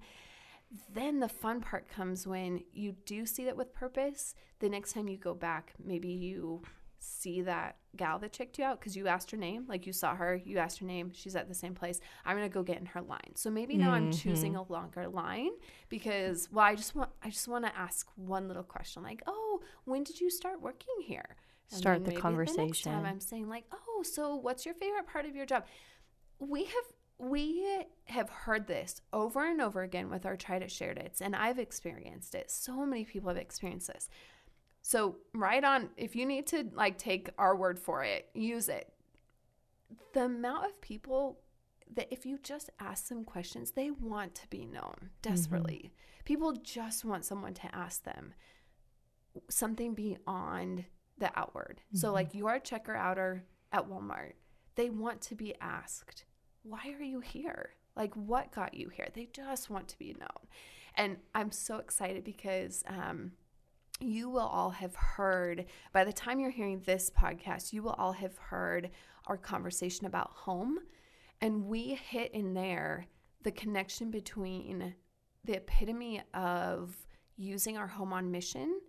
Then the fun part comes when you do see that with purpose. The next time you go back, maybe you see that gal that checked you out because you asked her name, like you saw her, you asked her name, she's at the same place. I'm gonna go get in her line. So maybe now I'm choosing mm-hmm. a longer line because well, I just want I just want to ask one little question like, oh, when did you start working here? And Start the next conversation. time I'm saying like, oh, so what's your favorite part of your job? We have we have heard this over and over again with our tried it shared it's and I've experienced it. So many people have experienced this. So right on if you need to like take our word for it, use it. The amount of people that if you just ask them questions, they want to be known mm-hmm. desperately. People just want someone to ask them something beyond the outward. So mm-hmm. like you are a checker outer at Walmart. They want to be asked, "Why are you here?" Like what got you here? They just want to be known. And I'm so excited because um you will all have heard by the time you're hearing this podcast, you will all have heard our conversation about home. And we hit in there the connection between the epitome of using our home on mission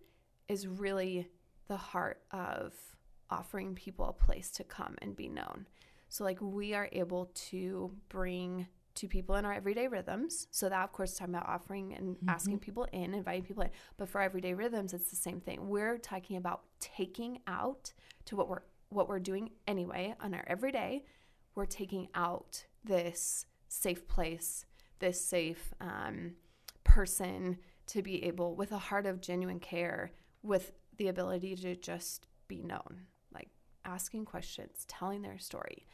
is really the heart of offering people a place to come and be known. So, like, we are able to bring to people in our everyday rhythms. So, that, of course, is talking about offering and asking people in, inviting people in. But for everyday rhythms, it's the same thing. We're talking about taking out to what we're what we're doing anyway on our everyday. We're taking out this safe place, this safe um, person to be able, with a heart of genuine care, with the ability to just be known, asking questions, telling their story.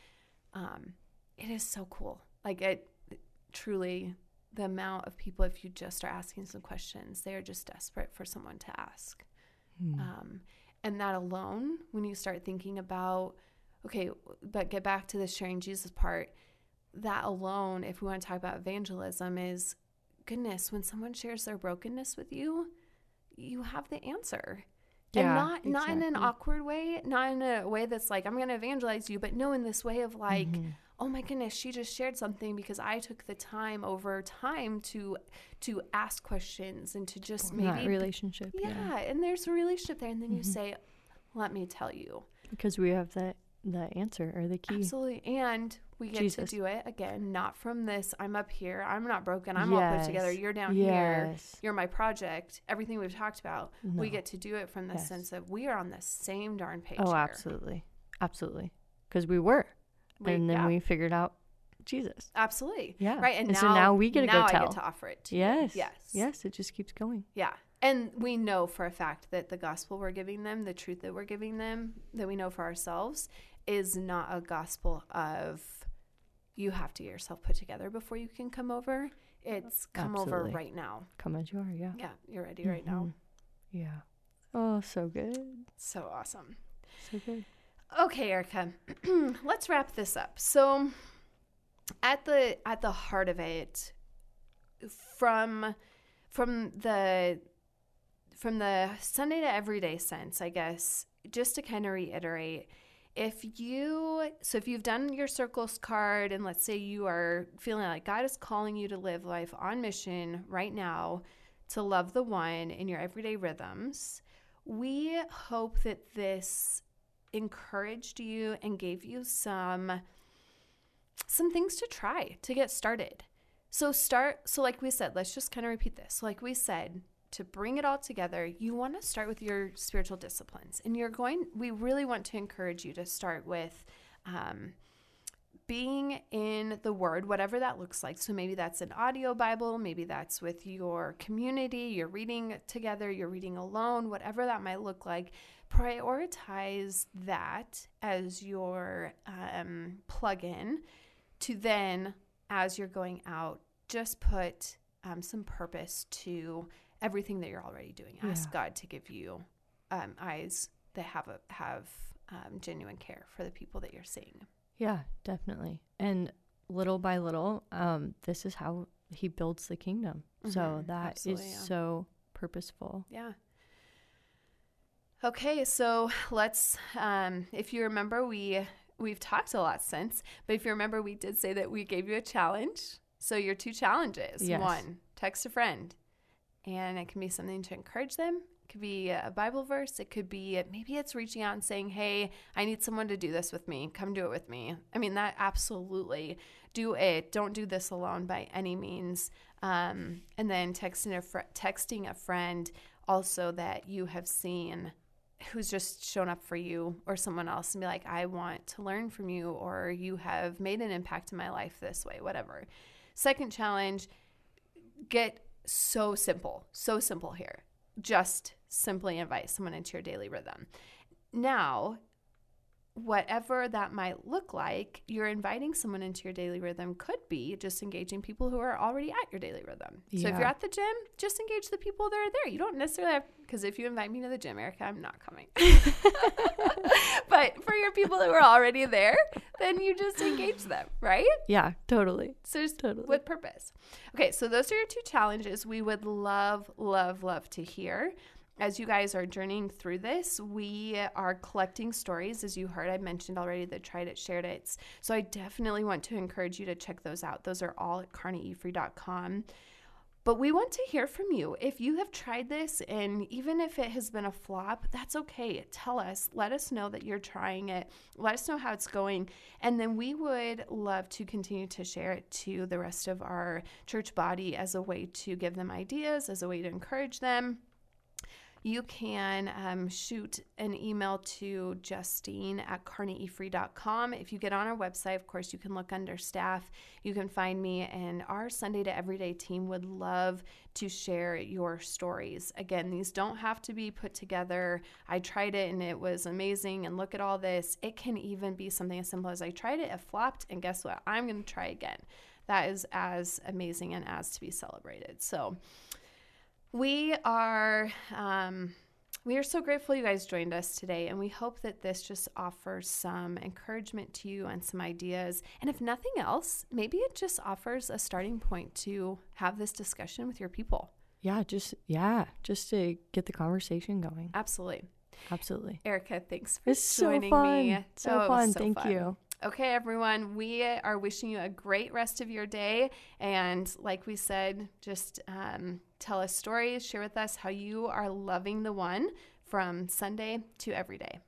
Um, it is so cool. Like it truly, the amount of people, if you just are asking some questions, they are just desperate for someone to ask. Um, and that alone, when you start thinking about, okay, but get back to the sharing Jesus part, that alone, if we want to talk about evangelism, is goodness, when someone shares their brokenness with you, you have the answer. And Yeah, not not in an awkward way, not in a way that's like I'm going to evangelize you, but no in this way of like Mm-hmm. oh my goodness, she just shared something because I took the time over time to to ask questions and to just that maybe relationship. yeah, Yeah. and there's a relationship there and then you say let me tell you. Because we have the the answer or the key. Absolutely. And we get Jesus. to do it again, not from this I'm up here, I'm not broken, I'm all put together, you're down here. Yes. You're my project. Everything we've talked about, we get to do it from the Yes. sense of we are on the same darn page. Oh, here. absolutely. Absolutely. Because we were. We- and then yeah. we figured out Jesus. Absolutely. Yeah. Right. And, And now, so now we get to go now I tell. get to offer it to you. Yes. Yes. Yes. It just keeps going. Yeah. And we know for a fact that the gospel we're giving them, the truth that we're giving them, that we know for ourselves, is not a gospel of you have to get yourself put together before you can come over. It's come over right now. Come as you are. Yeah. Yeah, you're ready right now. Mhm. Yeah. Oh, so good. So awesome. So good. Okay, Erica, <clears throat> let's wrap this up. So, at the at the heart of it, from from the from the Sunday to everyday sense, I guess, just to kind of reiterate, if you so if you've done your circles card and let's say you are feeling like God is calling you to live life on mission right now to love the one in your everyday rhythms, we hope that this encouraged you and gave you some some things to try to get started. So start so like we said, let's just kind of repeat this. Like we said, to bring it all together, you want to start with your spiritual disciplines. And you're going we really want to encourage you to start with um, being in the word, whatever that looks like. So maybe that's an audio Bible, maybe that's with your community, you're reading together, you're reading alone, whatever that might look like. Prioritize that as your um, plug in to then, as you're going out, just put um, some purpose to everything that you're already doing. Ask Yeah. God to give you um, eyes that have a, have um, genuine care for the people that you're seeing. Yeah, definitely. And little by little, um, this is how he builds the kingdom. So Mhm, that is absolutely, yeah. so purposeful. Yeah. Okay, so let's. Um, if you remember, we we've talked a lot since, but if you remember, we did say that we gave you a challenge. So your two challenges: Yes. one, text a friend, and it can be something to encourage them. It could be a Bible verse. It could be maybe it's reaching out and saying, "Hey, I need someone to do this with me. Come do it with me." I mean, that absolutely do it. Don't do this alone by any means. Um, and then texting a fr- texting a friend also that you have seen who's just shown up for you or someone else and be like, I want to learn from you, or you have made an impact in my life this way, whatever. Second challenge, get so simple, so simple here. Just simply invite someone into your daily rhythm. Now, whatever that might look like, you're inviting someone into your daily rhythm could be just engaging people who are already at your daily rhythm. So if you're at the gym, just engage the people that are there. You don't necessarily have, because if you invite me to the gym, Erica, I'm not coming. <laughs> but for your people who are already there, then you just engage them, right? Yeah, totally. So just Totally. with purpose. Okay, so those are your two challenges. We would love, love, love to hear. As you guys are journeying through this, we are collecting stories. As you heard, I mentioned already the Tried It, Shared It. So I definitely want to encourage you to check those out. Those are all at carneyefree.com. But we want to hear from you. If you have tried this and even if it has been a flop, that's okay. Tell us. Let us know that you're trying it. Let us know how it's going. And then we would love to continue to share it to the rest of our church body as a way to give them ideas, as a way to encourage them you can um, shoot an email to Justine at carneyefree.com. If you get on our website, of course, you can look under staff. You can find me, and our Sunday to Everyday team would love to share your stories. Again, these don't have to be put together. I tried it and it was amazing, and look at all this. It can even be something as simple as I tried it, it flopped, and guess what? I'm going to try again. That is as amazing and as to be celebrated. So, we are um, we are so grateful you guys joined us today, and we hope that this just offers some encouragement to you and some ideas. And if nothing else, maybe it just offers a starting point to have this discussion with your people. Yeah, just yeah, just to get the conversation going. Absolutely, Absolutely. Erica. Thanks for It's so joining fun. me. So Oh, fun. so Thank fun. you. Okay, everyone, we are wishing you a great rest of your day. And like we said, just um, tell us stories, share with us how you are loving the one from Sunday to every day.